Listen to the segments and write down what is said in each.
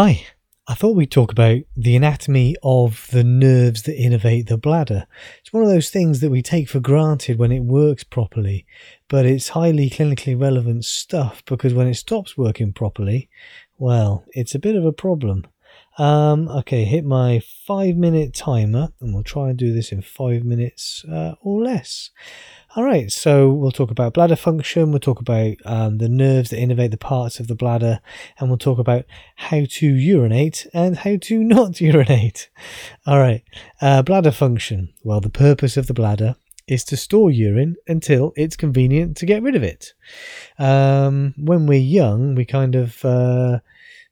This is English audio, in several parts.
Hi, I thought we'd talk about the anatomy of the nerves that innervate the bladder. It's one of those things that we take for granted when it works properly, but it's highly clinically relevant stuff because when it stops working properly, well, it's a bit of a problem. Um, okay, hit my five minute timer and we'll try and do this in five minutes uh, or less. All right, so we'll talk about bladder function, we'll talk about um, the nerves that innervate the parts of the bladder, and we'll talk about how to urinate and how to not urinate. All right, uh, bladder function. Well, the purpose of the bladder is to store urine until it's convenient to get rid of it. Um, when we're young, we kind of. Uh,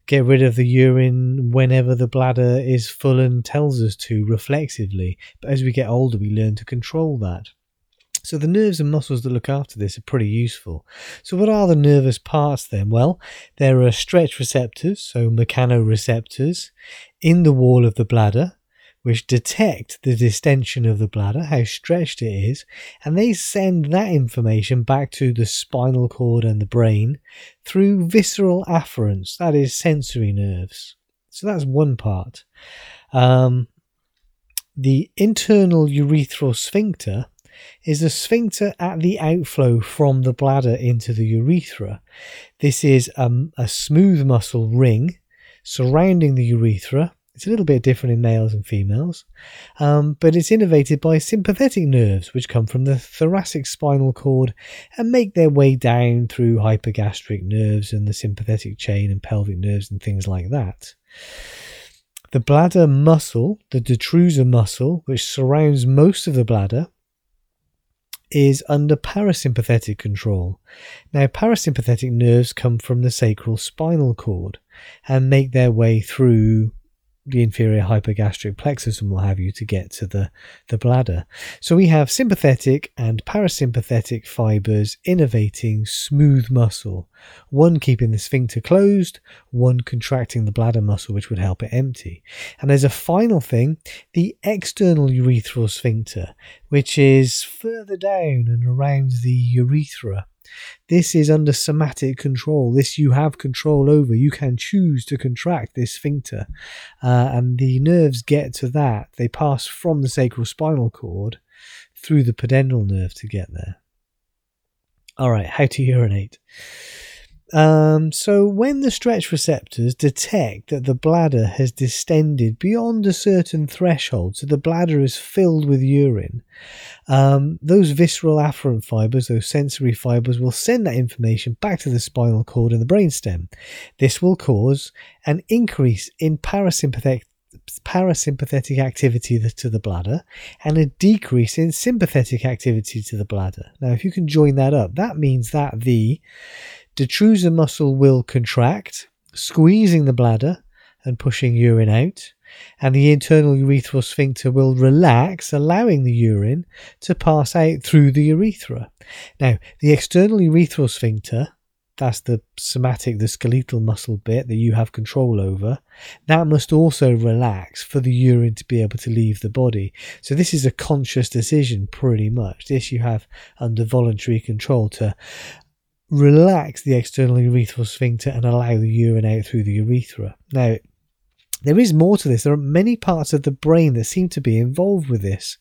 get rid of the urine whenever the bladder is full and tells us to reflexively. But as we get older, we learn to control that. So the nerves and muscles that look after this are pretty useful. So what are the nervous parts then? Well, there are stretch receptors, so mechanoreceptors, in the wall of the bladder, which detect the distension of the bladder, how stretched it is, and they send that information back to the spinal cord and the brain through visceral afferents, that is, sensory nerves. So that's one part. Um, the internal urethral sphincter is the sphincter at the outflow from the bladder into the urethra. This is um, a smooth muscle ring surrounding the urethra. It's a little bit different in males and females, um, but it's innervated by sympathetic nerves which come from the thoracic spinal cord and make their way down through hypogastric nerves and the sympathetic chain and pelvic nerves and things like that. The bladder muscle, the detrusor muscle, which surrounds most of the bladder, is under parasympathetic control. Now, parasympathetic nerves come from the sacral spinal cord and make their way through the inferior hypogastric plexus and what have you to get to the, the bladder. So we have sympathetic and parasympathetic fibers innervating smooth muscle, one keeping the sphincter closed, one contracting the bladder muscle, which would help it empty. And there's a final thing the external urethral sphincter, which is further down and around the urethra this is under somatic control. This you have control over. You can choose to contract this sphincter. Uh, and the nerves get to that. They pass from the sacral spinal cord through the pudendal nerve to get there. All right, how to urinate. Um, so when the stretch receptors detect that the bladder has distended beyond a certain threshold, so the bladder is filled with urine, um, those visceral afferent fibers, those sensory fibers, will send that information back to the spinal cord and the brainstem. This will cause an increase in parasympathetic parasympathetic activity to the bladder and a decrease in sympathetic activity to the bladder. Now, if you can join that up, that means that the detrusor muscle will contract, squeezing the bladder and pushing urine out, and the internal urethral sphincter will relax, allowing the urine to pass out through the urethra. Now, the external urethral sphincter, that's the somatic, the skeletal muscle bit that you have control over, that must also relax for the urine to be able to leave the body. So, this is a conscious decision, pretty much. This you have under voluntary control to relax the external urethral sphincter and allow the urine out through the urethra. Now, there is more to this. There are many parts of the brain that seem to be involved with this.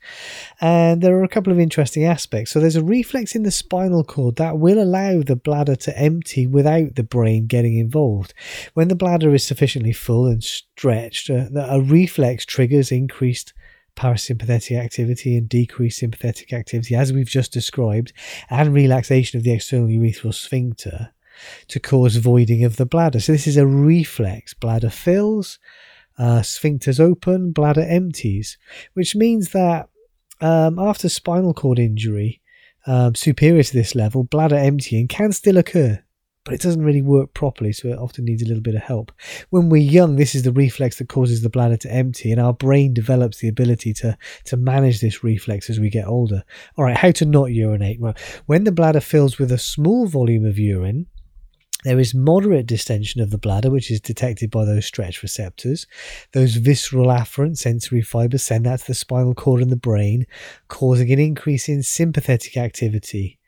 And there are a couple of interesting aspects. So, there's a reflex in the spinal cord that will allow the bladder to empty without the brain getting involved. When the bladder is sufficiently full and stretched, uh, a reflex triggers increased parasympathetic activity and decreased sympathetic activity, as we've just described, and relaxation of the external urethral sphincter to cause voiding of the bladder. So, this is a reflex. Bladder fills, uh, sphincters open, bladder empties, which means that um, after spinal cord injury, um, superior to this level, bladder emptying can still occur but it doesn't really work properly, so it often needs a little bit of help. When we're young, this is the reflex that causes the bladder to empty, and our brain develops the ability to, to manage this reflex as we get older. All right, how to not urinate? Well, when the bladder fills with a small volume of urine, there is moderate distension of the bladder, which is detected by those stretch receptors. Those visceral afferent sensory fibers send that to the spinal cord and the brain, causing an increase in sympathetic activity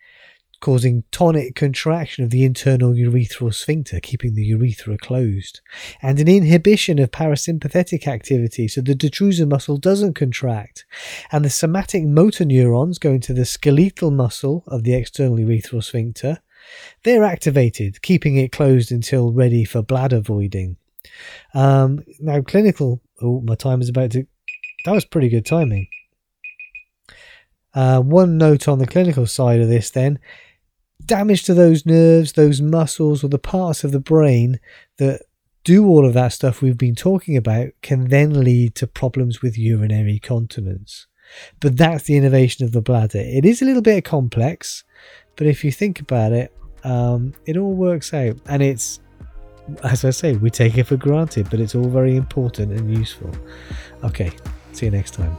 causing tonic contraction of the internal urethral sphincter, keeping the urethra closed, and an inhibition of parasympathetic activity so the detrusor muscle doesn't contract, and the somatic motor neurons going to the skeletal muscle of the external urethral sphincter. They're activated, keeping it closed until ready for bladder voiding. Um, now, clinical. Oh, my time is about to. That was pretty good timing. Uh, one note on the clinical side of this then damage to those nerves, those muscles, or the parts of the brain that do all of that stuff we've been talking about can then lead to problems with urinary continence. But that's the innervation of the bladder. It is a little bit complex, but if you think about it, um, it all works out. And it's, as I say, we take it for granted, but it's all very important and useful. Okay, see you next time.